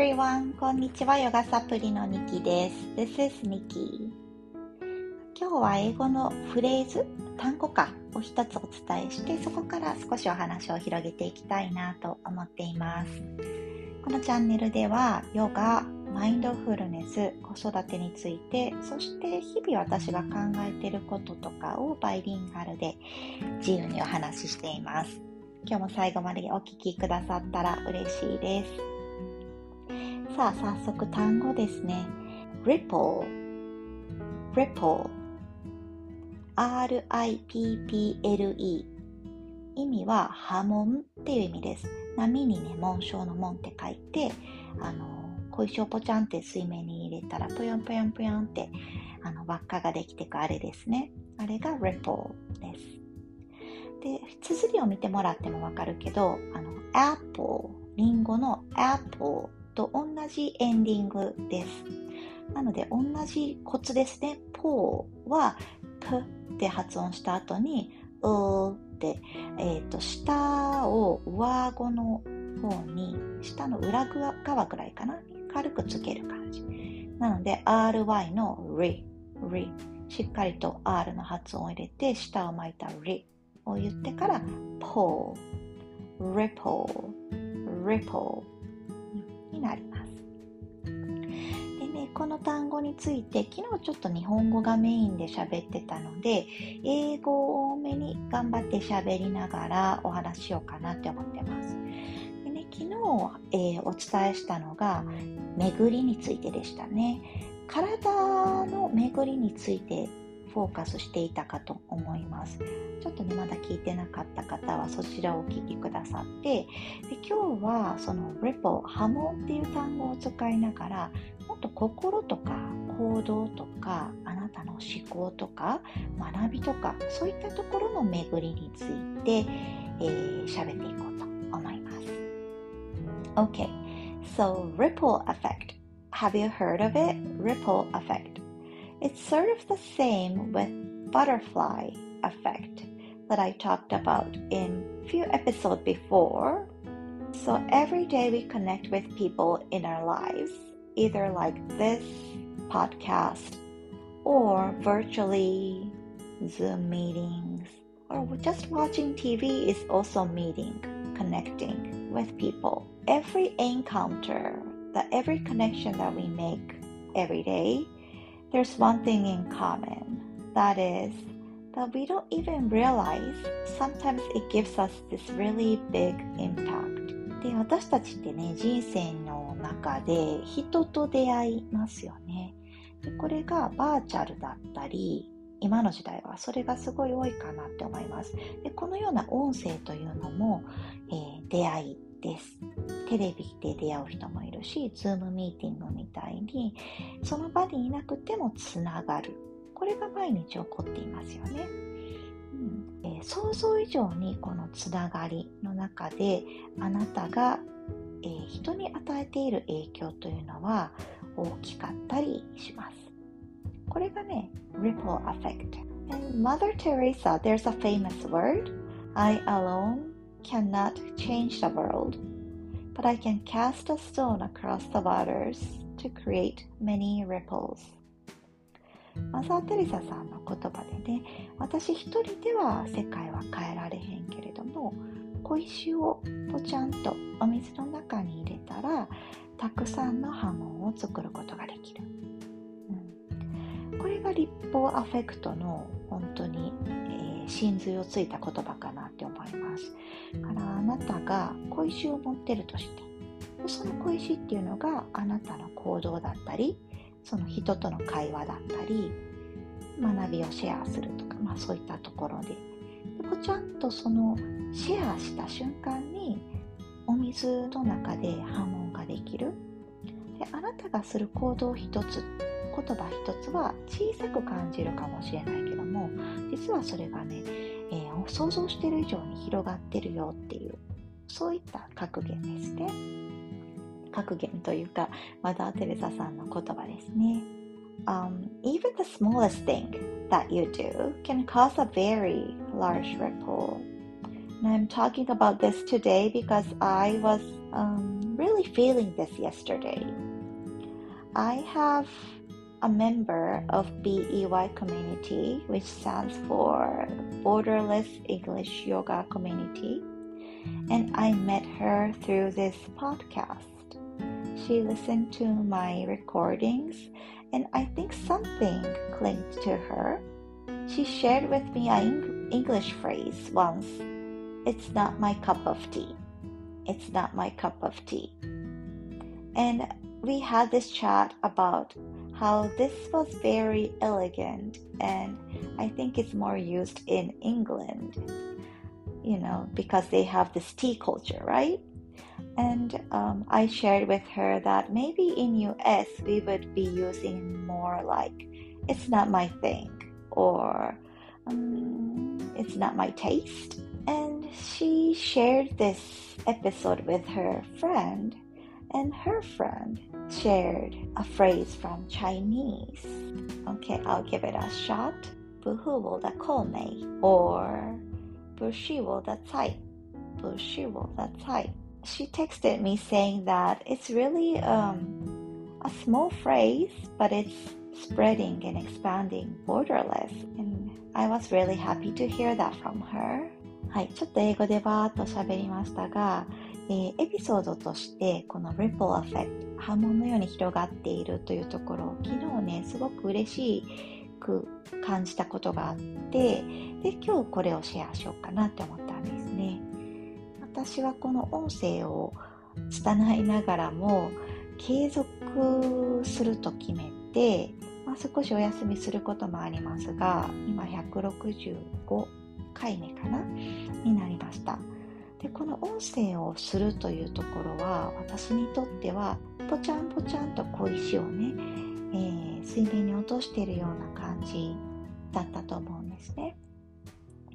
everyone! こんにちは、ヨガサプリのニキです。This is Niki. 今日は英語のフレーズ、単語かを一つお伝えして、そこから少しお話を広げていきたいなと思っています。このチャンネルでは、ヨガ、マインドフルネス、子育てについて、そして日々私が考えていることとかをバイリンガルで自由にお話ししています。今日も最後までお聴きくださったら嬉しいです。さあ、早速単語ですね。ripple, ripple, r-i-p-p-l-e 意味は波紋っていう意味です。波にね、紋章の紋って書いて、あの、小石をポチャンって水面に入れたら、ぷよんぷよんぷよんって、あの、輪っかができてくあれですね。あれが ripple です。で、綴りを見てもらってもわかるけど、あの、apple、リンゴの apple と同じエンディングです。なので、同じコツですね。ポーは、プって発音した後に、うって、えっ、ー、と、下を上顎の方に、下の裏側ぐらいかな？軽くつける感じ。なので、ry の r、r、しっかりと r の発音を入れて、下を巻いた r を言ってから、pull、ripple、ripple になります。でね、この単語について、昨日ちょっと日本語がメインで喋ってたので、英語を多めに頑張って喋りながらお話ししようかなって思ってます。でね、昨日、えー、お伝えしたのが、巡りについてでしたね。体の巡りについてフォーカスしていたかと思います。ちょっとね、まだ聞いてなかった方はそちらをお聞きくださって、で今日はその ripple、波紋っていう単語を使いながら、もっと心とか行動とか、あなたの思考とか、学びとか、そういったところの巡りについて、えー、喋っていこうと思います。Okay, so ripple effect. Have you heard of it? Ripple effect. It's sort of the same with butterfly effect that I talked about in few episodes before. So every day we connect with people in our lives, either like this podcast or virtually Zoom meetings or just watching TV is also meeting, connecting with people. Every encounter, that every connection that we make every day there's one thing in common that is that we don't even realize sometimes it gives us this really big impact で私たちってね人生の中で人と出会いますよねでこれがバーチャルだったり今の時代はそれがすごい多いかなって思いますでこのような音声というのも、えー、出会いです。テレビで出会う人もいるし、ズームミーティングみたいに、その場にいなくてもつながる。これが毎日起こっていますよね。うんえー、想像以上にこのつながりの中で、あなたが、えー、人に与えている影響というのは大きかったりします。これがね、ripple effect. And Mother Teresa, there's a famous word. I alone cannot change the world, but I can cast a stone across the waters to create many ripples. マザー・テレサさんの言葉でね、私一人では世界は変えられへんけれども、小石をぽちゃんとお水の中に入れたら、たくさんの波紋を作ることができる。うん、これが立法アフェクトの本当に、真髄をついた言葉かなって思います。だからあなたが小石を持ってるとしてその小石っていうのがあなたの行動だったりその人との会話だったり学びをシェアするとか、まあ、そういったところででぽちゃんとそのシェアした瞬間にお水の中で波紋ができるであなたがする行動一つ言葉一つは小さく感じるかもしれないけども実はそれがねえー、想像してる以上に広がってるよっていうそういった格言ですね格言というかマダー・テレサさんの言葉ですね、um, Even the smallest thing that you do can cause a very large ripple I'm talking about this today because I was um, really feeling this yesterday. I have a member of BEY community, which stands for Borderless English Yoga Community, and I met her through this podcast. She listened to my recordings, and I think something clicked to her. She shared with me an English phrase once It's not my cup of tea. It's not my cup of tea. And we had this chat about how this was very elegant and I think it's more used in England, you know, because they have this tea culture, right? And um, I shared with her that maybe in US we would be using more like it's not my thing or um, it's not my taste. And she shared this episode with her friend, and her friend shared a phrase from Chinese. Okay, I'll give it a shot. 不是我的口味 or 不是我的菜不是我的菜 She texted me saying that it's really um, a small phrase, but it's spreading and expanding borderless. And I was really happy to hear that from her. はい、ちょっと英語でバーッと喋りましたが、 えー、エピソードとしてこの Ripple Effect 波紋のように広がっているというところを昨日ねすごく嬉しく感じたことがあってで今日これをシェアしようかなって思ったんですね。私はこの音声を拙いながらも継続すると決めて、まあ、少しお休みすることもありますが今165回目かなになりました。でこの音声をするというところは私にとってはぽちゃんぽちゃんと小石をね、えー、水面に落としているような感じだったと思うんですね。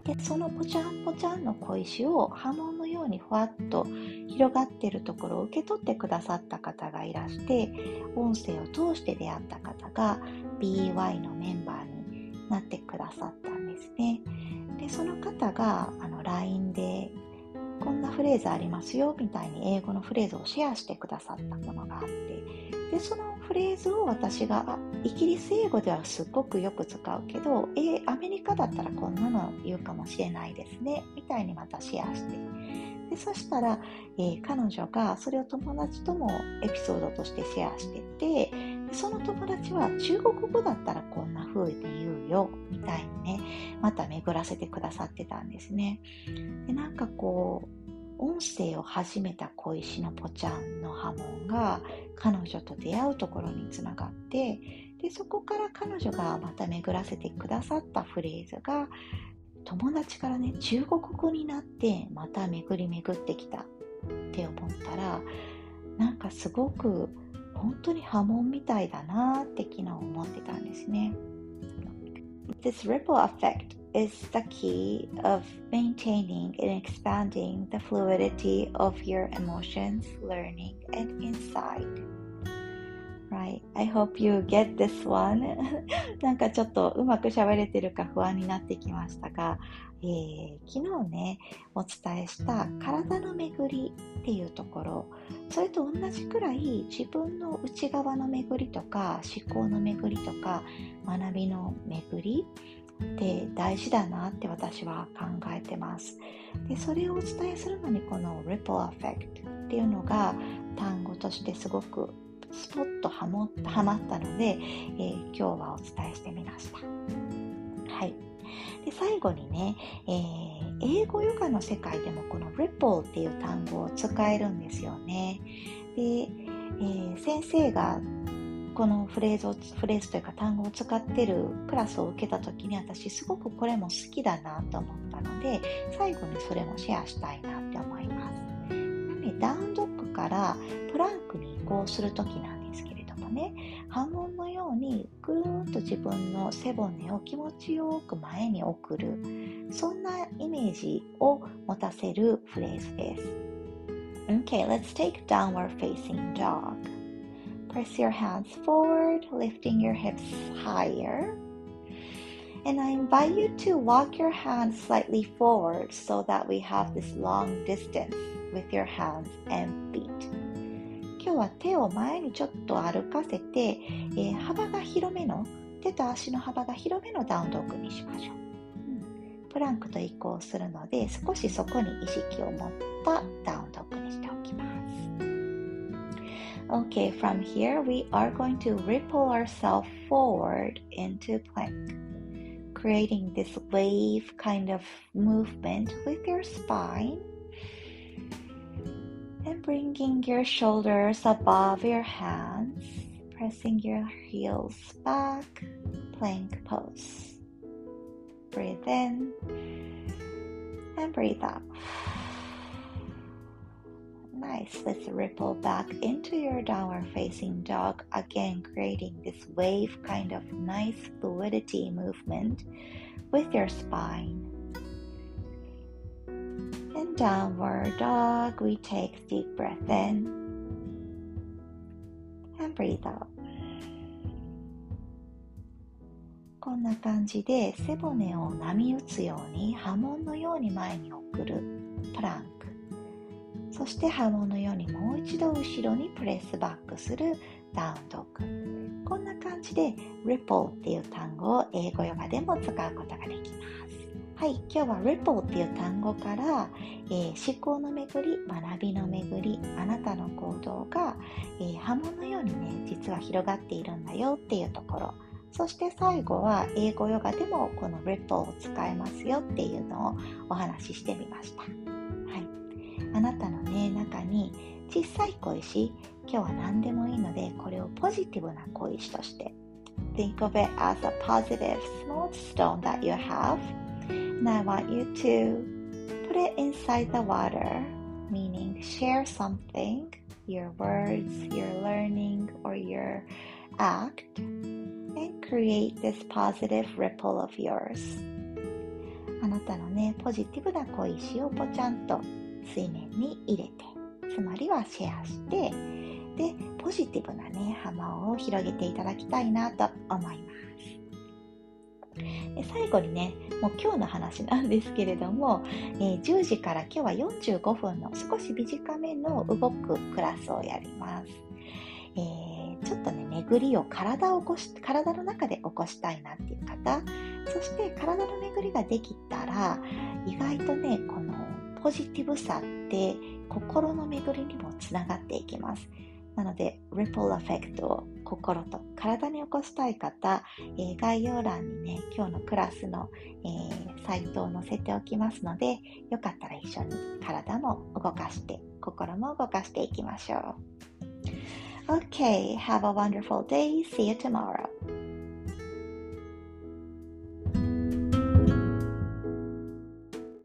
でそのぽちゃんぽちゃんの小石を波紋のようにふわっと広がっているところを受け取ってくださった方がいらして音声を通して出会った方が BY のメンバーになってくださったんですね。でその方があの LINE でこんなフレーズありますよみたいに英語のフレーズをシェアしてくださったものがあって。でそのフレーズを私がイギリス英語ではすごくよく使うけど、えアメリカだったらこんなの言うかもしれないですねみたいにまたシェアして。でそしたら、えー、彼女がそれを友達ともエピソードとしてシェアしててその友達は中国語だったらこんな風に言うよみたいにねまた巡らせてくださってたんですね。でなんかこう音声を始めた小石のぽちゃんの波紋が彼女と出会うところにつながってでそこから彼女がまた巡らせてくださったフレーズが友達からね中国語になってまた巡り巡ってきたって思ったらなんかすごく本当に波紋みたいだなって昨日思ってたんですね。This ripple effect is the key of maintaining and expanding the fluidity of your emotions, learning, and insight. Right. I hope you get this one. なんかちょっとうまく喋れてるか不安になってきましたが、えー、昨日ね、お伝えした体の巡りっていうところ、それと同じくらい自分の内側の巡りとか思考の巡りとか学びの巡りって大事だなって私は考えてます。でそれをお伝えするのにこの Ripple Effect っていうのが単語としてすごくスポッとはまったので、えー、今日はお伝えしてみました。はい。で最後にね、えー、英語ヨガの世界でもこの Ripple っていう単語を使えるんですよね。で、えー、先生がこのフレーズをフレーズというか単語を使ってるクラスを受けた時に私すごくこれも好きだなと思ったので最後にそれもシェアしたいなからプランクに移行する時なんですけれどもね波紋のようにぐるーっと自分の背骨を気持ちよく前に送るそんなイメージを持たせるフレーズです。Okay, let's take downward facing dog. Press your hands forward, lifting your hips higher. And I invite you to walk your hands slightly forward so that we have this long distance with your hands and feet. 今日は手を前にちょっと歩かせて、えー、幅が広めの手と足の幅が広めのダウンドッグにしましょう。うん、プランクと移行するので少しそこに意識を持ったダウンドッグにしておきます。Okay, from here we are going to ripple ourselves forward into plank, creating this wave kind of movement with your spine and bringing your shoulders above your hands, pressing your heels back, plank pose. Breathe in and breathe out. Nice. Let's ripple back into your downward facing dog, again creating this wave kind of nice fluidity movement with your spine. And downward dog, we take deep breath in and breathe out. こんな感じで背骨を波打つように波紋のように前に送るプランク そして波紋のようにもう一度後ろにプレスバックするダウンドッグこんな感じで ripple っていう単語を英語ヨガでも使うことができますはい、今日は ripple っていう単語から、えー、思考の巡り、学びの巡り、あなたの行動が、えー、波紋のようにね、実は広がっているんだよっていうところ。そして最後は英語ヨガでもこの ripple を使えますよっていうのをお話ししてみました。あなたのね中に小さい小石今日は何でもいいのでこれをポジティブな小石として Think of it as a positive small stone that you have and I want you to put it inside the water meaning share something your words your learning or your act and create this positive ripple of yours あなたのねポジティブな小石をぽちゃんと水面に入れてつまりはシェアしてでポジティブなね浜を広げていただきたいなと思います。で最後にねもう今日の話なんですけれども、えー、10時から今日は45分の少し短めの動くクラスをやります、えー、ちょっとね巡りを体を起こし体の中で起こしたいなっていう方そして体の巡りができたら意外とねこのポジティブさって心の巡りにもつながっていきます。なので、Ripple Effect を心と体に起こしたい方、えー、概要欄にね、今日のクラスの、えー、サイトを載せておきますので、よかったら一緒に体も動かして、心も動かしていきましょう。OK, have a wonderful day. See you tomorrow.